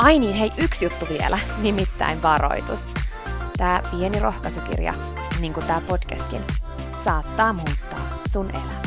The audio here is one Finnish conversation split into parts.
Ai niin, hei, yksi juttu vielä, nimittäin varoitus. Tämä pieni rohkaisukirja, niin kuin tämä podcastkin, saattaa muuttaa sun elämän.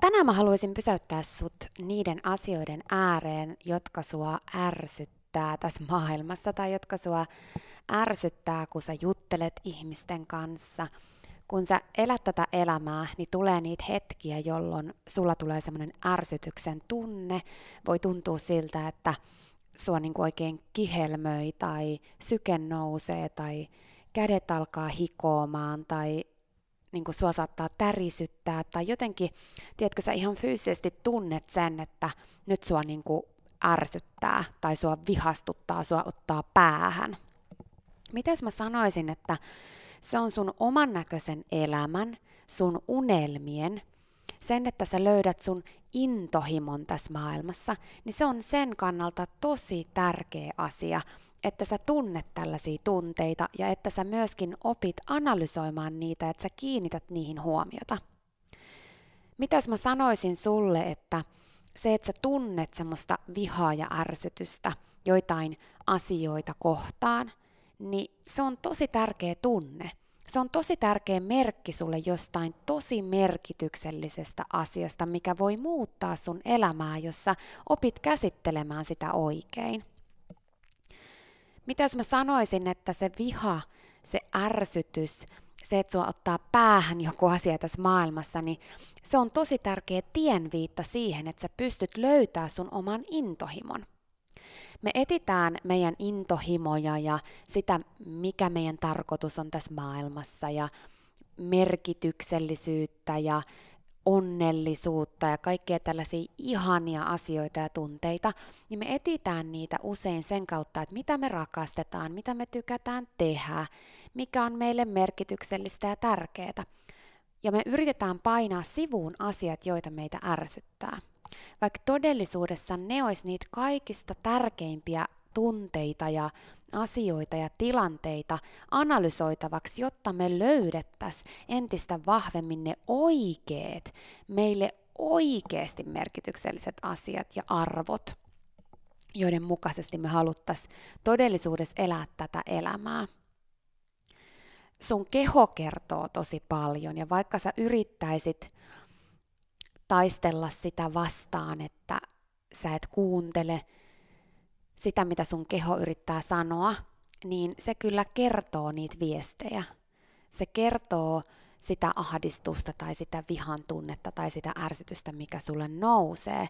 Tänään mä haluaisin pysäyttää sut niiden asioiden ääreen, jotka sua ärsyttää tässä maailmassa tai jotka sua ärsyttää, kun sä juttelet ihmisten kanssa – kun sä elät tätä elämää, niin tulee niitä hetkiä, jolloin sulla tulee semmoinen ärsytyksen tunne. Voi tuntua siltä, että sua niin oikein kihelmöi tai syke nousee tai kädet alkaa hikoamaan tai niin kuin sua saattaa tärisyttää tai jotenkin, tiedätkö sä ihan fyysisesti tunnet sen, että nyt sua niin kuin ärsyttää tai sua vihastuttaa, sua ottaa päähän. Mitäs mä sanoisin, että se on sun oman näköisen elämän, sun unelmien, sen, että sä löydät sun intohimon tässä maailmassa, niin se on sen kannalta tosi tärkeä asia, että sä tunnet tällaisia tunteita ja että sä myöskin opit analysoimaan niitä, että sä kiinnität niihin huomiota. Mitäs mä sanoisin sulle, että se, että sä tunnet semmoista vihaa ja ärsytystä joitain asioita kohtaan, niin se on tosi tärkeä tunne. Se on tosi tärkeä merkki sulle jostain tosi merkityksellisestä asiasta, mikä voi muuttaa sun elämää, jossa opit käsittelemään sitä oikein. Mitä jos mä sanoisin, että se viha, se ärsytys, se, että sua ottaa päähän joku asia tässä maailmassa, niin se on tosi tärkeä tienviitta siihen, että sä pystyt löytää sun oman intohimon me etitään meidän intohimoja ja sitä, mikä meidän tarkoitus on tässä maailmassa ja merkityksellisyyttä ja onnellisuutta ja kaikkea tällaisia ihania asioita ja tunteita, niin me etitään niitä usein sen kautta, että mitä me rakastetaan, mitä me tykätään tehdä, mikä on meille merkityksellistä ja tärkeää. Ja me yritetään painaa sivuun asiat, joita meitä ärsyttää vaikka todellisuudessa ne olisi niitä kaikista tärkeimpiä tunteita ja asioita ja tilanteita analysoitavaksi, jotta me löydettäisiin entistä vahvemmin ne oikeat, meille oikeasti merkitykselliset asiat ja arvot, joiden mukaisesti me haluttaisiin todellisuudessa elää tätä elämää. Sun keho kertoo tosi paljon ja vaikka sä yrittäisit taistella sitä vastaan, että sä et kuuntele sitä, mitä sun keho yrittää sanoa, niin se kyllä kertoo niitä viestejä. Se kertoo sitä ahdistusta tai sitä vihan tunnetta tai sitä ärsytystä, mikä sulle nousee.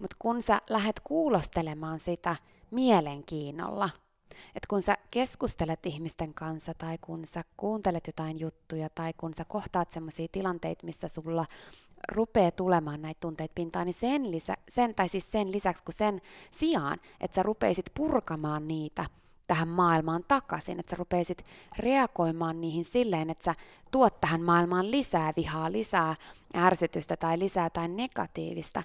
Mutta kun sä lähdet kuulostelemaan sitä mielenkiinnolla, että kun sä keskustelet ihmisten kanssa tai kun sä kuuntelet jotain juttuja tai kun sä kohtaat sellaisia tilanteita, missä sulla rupeaa tulemaan näitä tunteita pintaan, niin sen, lisä, sen, tai siis sen lisäksi kuin sen sijaan, että sä rupeisit purkamaan niitä tähän maailmaan takaisin, että sä rupeisit reagoimaan niihin silleen, että sä tuot tähän maailmaan lisää vihaa, lisää ärsytystä tai lisää tai negatiivista,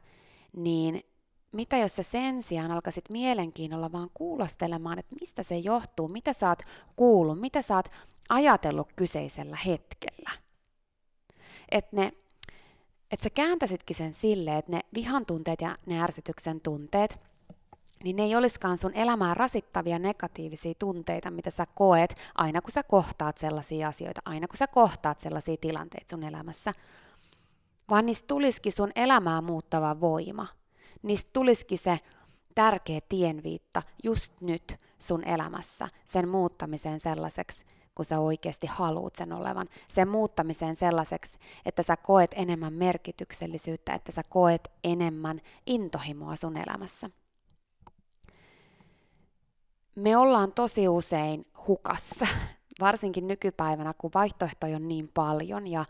niin mitä jos sä sen sijaan alkaisit mielenkiinnolla vaan kuulostelemaan, että mistä se johtuu, mitä sä oot kuullut, mitä sä oot ajatellut kyseisellä hetkellä. Että ne että sä kääntäisitkin sen silleen, että ne vihan tunteet ja ne ärsytyksen tunteet, niin ne ei olisikaan sun elämää rasittavia negatiivisia tunteita, mitä sä koet aina kun sä kohtaat sellaisia asioita, aina kun sä kohtaat sellaisia tilanteita sun elämässä, vaan niistä tulisikin sun elämää muuttava voima. Niistä tulisikin se tärkeä tienviitta just nyt sun elämässä, sen muuttamiseen sellaiseksi, kun sä oikeasti haluut sen olevan. Sen muuttamiseen sellaiseksi, että sä koet enemmän merkityksellisyyttä, että sä koet enemmän intohimoa sun elämässä. Me ollaan tosi usein hukassa, varsinkin nykypäivänä, kun vaihtoehtoja on niin paljon ja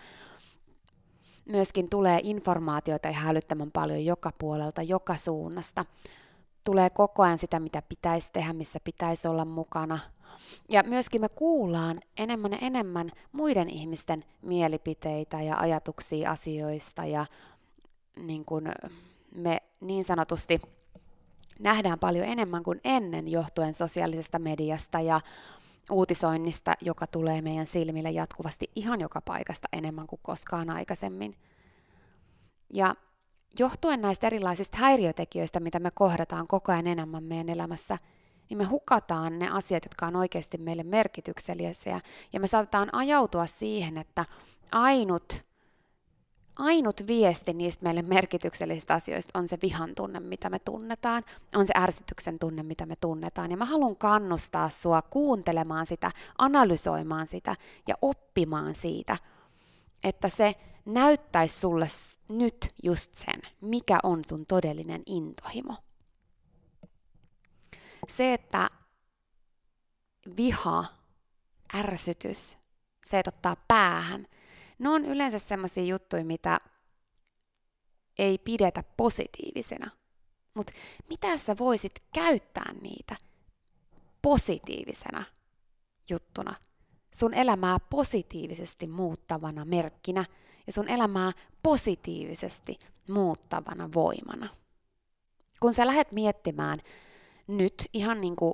myöskin tulee informaatiota ihan hälyttämän paljon joka puolelta, joka suunnasta. Tulee koko ajan sitä, mitä pitäisi tehdä, missä pitäisi olla mukana – ja myöskin me kuullaan enemmän ja enemmän muiden ihmisten mielipiteitä ja ajatuksia asioista ja niin kuin me niin sanotusti nähdään paljon enemmän kuin ennen johtuen sosiaalisesta mediasta ja uutisoinnista, joka tulee meidän silmille jatkuvasti ihan joka paikasta enemmän kuin koskaan aikaisemmin. Ja johtuen näistä erilaisista häiriötekijöistä, mitä me kohdataan koko ajan enemmän meidän elämässä, niin me hukataan ne asiat, jotka on oikeasti meille merkityksellisiä, ja me saatetaan ajautua siihen, että ainut, ainut viesti niistä meille merkityksellisistä asioista on se vihan tunne, mitä me tunnetaan, on se ärsytyksen tunne, mitä me tunnetaan. Ja mä haluan kannustaa sua kuuntelemaan sitä, analysoimaan sitä ja oppimaan siitä, että se näyttäisi sulle nyt just sen, mikä on sun todellinen intohimo se, että viha, ärsytys, se, että ottaa päähän, ne on yleensä sellaisia juttuja, mitä ei pidetä positiivisena. Mutta mitä sä voisit käyttää niitä positiivisena juttuna, sun elämää positiivisesti muuttavana merkkinä ja sun elämää positiivisesti muuttavana voimana. Kun sä lähdet miettimään, nyt, ihan niin kuin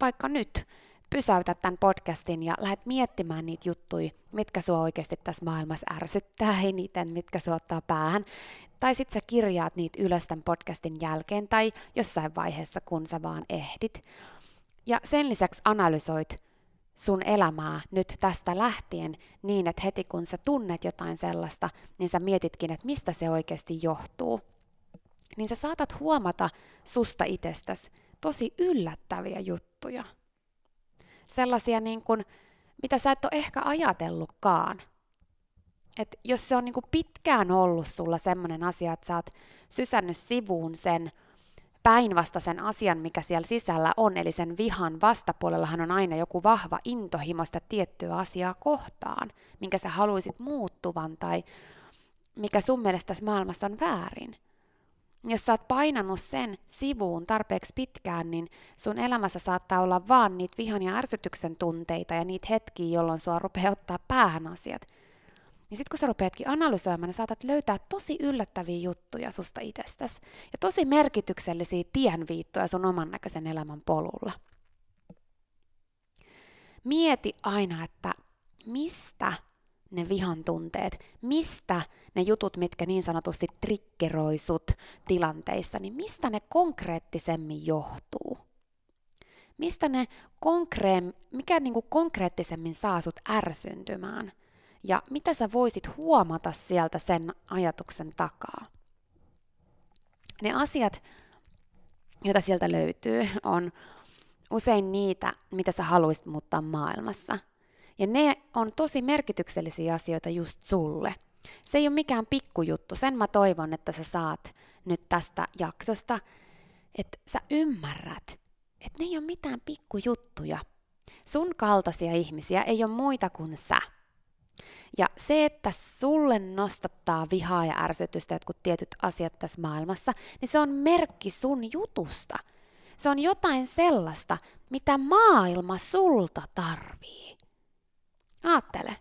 vaikka nyt, pysäytät tämän podcastin ja lähdet miettimään niitä juttuja, mitkä sua oikeasti tässä maailmassa ärsyttää eniten, mitkä sua ottaa päähän. Tai sit sä kirjaat niitä ylös tämän podcastin jälkeen tai jossain vaiheessa, kun sä vaan ehdit. Ja sen lisäksi analysoit sun elämää nyt tästä lähtien niin, että heti kun sä tunnet jotain sellaista, niin sä mietitkin, että mistä se oikeasti johtuu. Niin sä saatat huomata susta itsestäsi tosi yllättäviä juttuja. Sellaisia, niin kuin, mitä sä et ole ehkä ajatellutkaan. Et jos se on niin kuin pitkään ollut sulla semmoinen asia, että sä oot sysännyt sivuun sen päinvastaisen asian, mikä siellä sisällä on, eli sen vihan vastapuolellahan on aina joku vahva intohimo sitä tiettyä asiaa kohtaan, minkä sä haluaisit muuttuvan tai mikä sun mielestä tässä maailmassa on väärin jos sä oot painanut sen sivuun tarpeeksi pitkään, niin sun elämässä saattaa olla vaan niitä vihan ja ärsytyksen tunteita ja niitä hetkiä, jolloin sua rupeaa ottaa päähän asiat. Ja sitten kun sä rupeatkin analysoimaan, niin saatat löytää tosi yllättäviä juttuja susta itsestäsi ja tosi merkityksellisiä tienviittoja sun oman näköisen elämän polulla. Mieti aina, että mistä ne vihan tunteet, mistä ne jutut, mitkä niin sanotusti triggeroisut tilanteissa, niin mistä ne konkreettisemmin johtuu? Mistä ne konkre- mikä niinku konkreettisemmin saa sut ärsyntymään? Ja mitä sä voisit huomata sieltä sen ajatuksen takaa? Ne asiat, joita sieltä löytyy, on usein niitä, mitä sä haluaisit muuttaa maailmassa. Ja ne on tosi merkityksellisiä asioita just sulle. Se ei ole mikään pikkujuttu. Sen mä toivon, että sä saat nyt tästä jaksosta, että sä ymmärrät, että ne ei ole mitään pikkujuttuja. Sun kaltaisia ihmisiä ei ole muita kuin sä. Ja se, että sulle nostattaa vihaa ja ärsytystä jotkut tietyt asiat tässä maailmassa, niin se on merkki sun jutusta. Se on jotain sellaista, mitä maailma sulta tarvii. Aattele.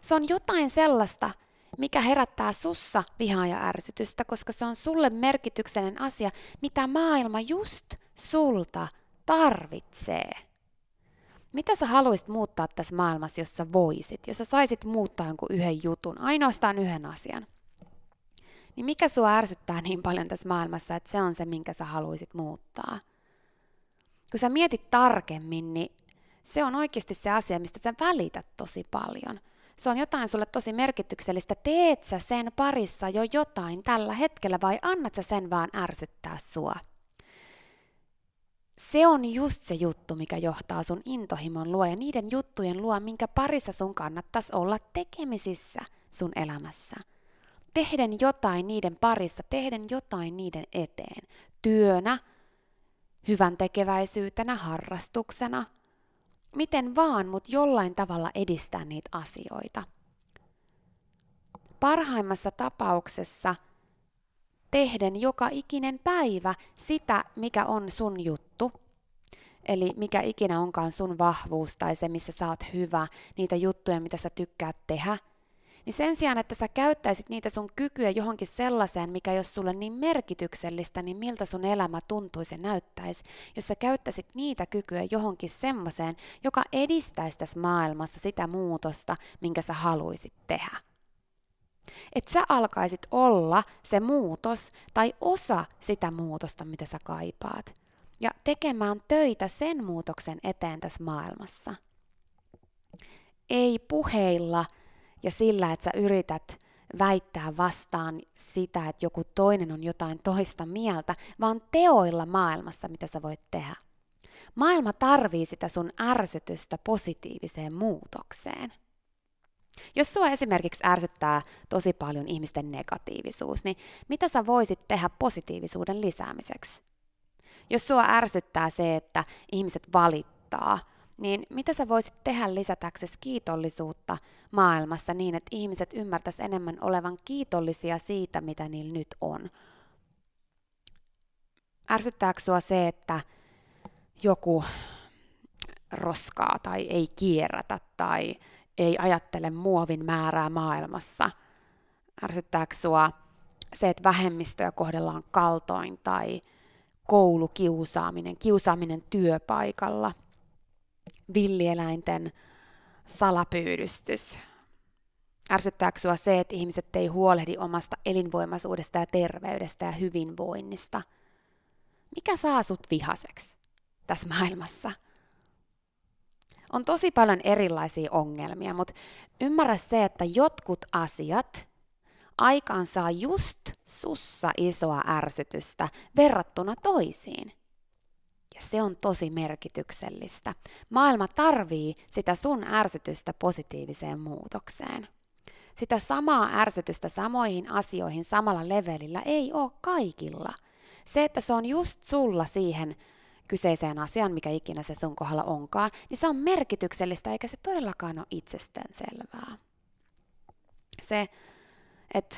Se on jotain sellaista, mikä herättää sussa vihaa ja ärsytystä, koska se on sulle merkityksellinen asia, mitä maailma just sulta tarvitsee. Mitä sä haluaisit muuttaa tässä maailmassa, jos sä voisit, jos sä saisit muuttaa jonkun yhden jutun, ainoastaan yhden asian? Niin mikä sua ärsyttää niin paljon tässä maailmassa, että se on se, minkä sä haluaisit muuttaa? Kun sä mietit tarkemmin, niin se on oikeasti se asia, mistä sä välität tosi paljon. Se on jotain sulle tosi merkityksellistä. Teet sä sen parissa jo jotain tällä hetkellä vai annat sä sen vaan ärsyttää sua? Se on just se juttu, mikä johtaa sun intohimon luo ja niiden juttujen luo, minkä parissa sun kannattaisi olla tekemisissä sun elämässä. Tehden jotain niiden parissa, tehden jotain niiden eteen. Työnä, hyvän tekeväisyytenä, harrastuksena. Miten vaan, mutta jollain tavalla edistää niitä asioita. Parhaimmassa tapauksessa – tehden joka ikinen päivä sitä, mikä on sun juttu. Eli mikä ikinä onkaan sun vahvuus tai se, missä sä oot hyvä, niitä juttuja, mitä sä tykkäät tehdä. Niin sen sijaan, että sä käyttäisit niitä sun kykyjä johonkin sellaiseen, mikä jos sulle niin merkityksellistä, niin miltä sun elämä tuntuisi ja näyttäisi, jos sä käyttäisit niitä kykyjä johonkin semmoiseen, joka edistäisi tässä maailmassa sitä muutosta, minkä sä haluaisit tehdä että sä alkaisit olla se muutos tai osa sitä muutosta, mitä sä kaipaat. Ja tekemään töitä sen muutoksen eteen tässä maailmassa. Ei puheilla ja sillä, että sä yrität väittää vastaan sitä, että joku toinen on jotain toista mieltä, vaan teoilla maailmassa, mitä sä voit tehdä. Maailma tarvii sitä sun ärsytystä positiiviseen muutokseen. Jos sua esimerkiksi ärsyttää tosi paljon ihmisten negatiivisuus, niin mitä sä voisit tehdä positiivisuuden lisäämiseksi? Jos sua ärsyttää se, että ihmiset valittaa, niin mitä sä voisit tehdä lisätäksesi kiitollisuutta maailmassa niin, että ihmiset ymmärtäis enemmän olevan kiitollisia siitä, mitä niillä nyt on? Ärsyttääkö sua se, että joku roskaa tai ei kierrätä tai ei ajattele muovin määrää maailmassa? Ärsyttääkö sua se, että vähemmistöä kohdellaan kaltoin tai koulukiusaaminen, kiusaaminen työpaikalla, villieläinten salapyydystys? Ärsyttääkö sua se, että ihmiset ei huolehdi omasta elinvoimaisuudesta ja terveydestä ja hyvinvoinnista? Mikä saa sut vihaseksi tässä maailmassa? on tosi paljon erilaisia ongelmia, mutta ymmärrä se, että jotkut asiat aikaan saa just sussa isoa ärsytystä verrattuna toisiin. Ja se on tosi merkityksellistä. Maailma tarvii sitä sun ärsytystä positiiviseen muutokseen. Sitä samaa ärsytystä samoihin asioihin samalla levelillä ei ole kaikilla. Se, että se on just sulla siihen kyseiseen asiaan, mikä ikinä se sun kohdalla onkaan, niin se on merkityksellistä eikä se todellakaan ole itsestäänselvää. Se, että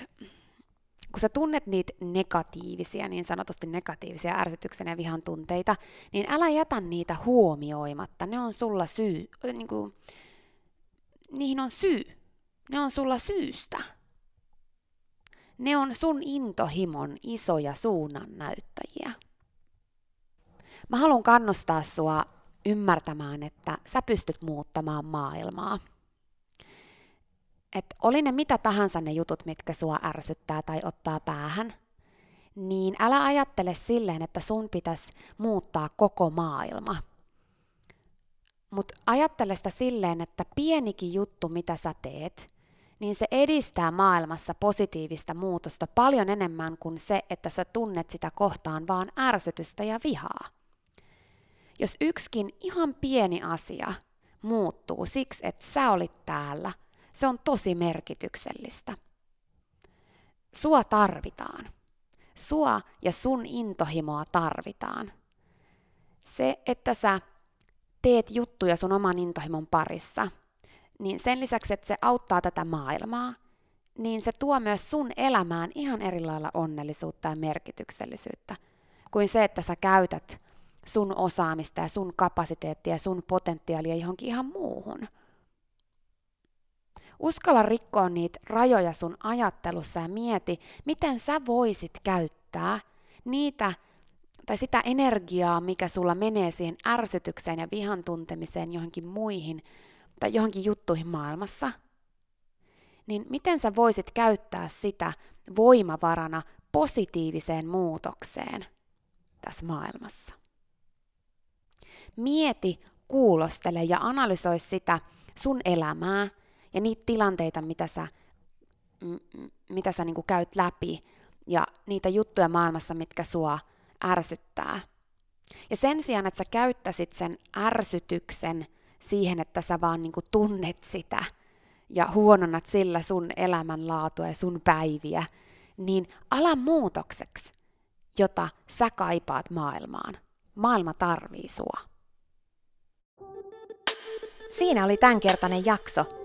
kun sä tunnet niitä negatiivisia, niin sanotusti negatiivisia ärsytyksen ja vihan tunteita, niin älä jätä niitä huomioimatta. Ne on sulla syy, niin kuin, niihin on syy. Ne on sulla syystä. Ne on sun intohimon isoja suunnannäyttäjiä. Mä haluan kannustaa sua ymmärtämään, että sä pystyt muuttamaan maailmaa. Et oli ne mitä tahansa ne jutut, mitkä sua ärsyttää tai ottaa päähän, niin älä ajattele silleen, että sun pitäisi muuttaa koko maailma. Mutta ajattele sitä silleen, että pienikin juttu, mitä sä teet, niin se edistää maailmassa positiivista muutosta paljon enemmän kuin se, että sä tunnet sitä kohtaan vaan ärsytystä ja vihaa. jos yksikin ihan pieni asia muuttuu siksi, että sä olit täällä, se on tosi merkityksellistä. Sua tarvitaan. Sua ja sun intohimoa tarvitaan. Se, että sä teet juttuja sun oman intohimon parissa, niin sen lisäksi, että se auttaa tätä maailmaa, niin se tuo myös sun elämään ihan eri lailla onnellisuutta ja merkityksellisyyttä kuin se, että sä käytät sun osaamista ja sun kapasiteettia ja sun potentiaalia johonkin ihan muuhun. Uskalla rikkoa niitä rajoja sun ajattelussa ja mieti, miten sä voisit käyttää niitä tai sitä energiaa, mikä sulla menee siihen ärsytykseen ja vihan tuntemiseen johonkin muihin tai johonkin juttuihin maailmassa, niin miten sä voisit käyttää sitä voimavarana positiiviseen muutokseen tässä maailmassa. Mieti, kuulostele ja analysoi sitä sun elämää ja niitä tilanteita, mitä sä, mitä sä niin käyt läpi ja niitä juttuja maailmassa, mitkä sua ärsyttää. Ja sen sijaan, että sä käyttäisit sen ärsytyksen siihen, että sä vaan niin tunnet sitä ja huononnat sillä sun elämänlaatua ja sun päiviä, niin ala muutokseksi, jota sä kaipaat maailmaan. Maailma tarvii sua. Siinä oli tämänkertainen jakso.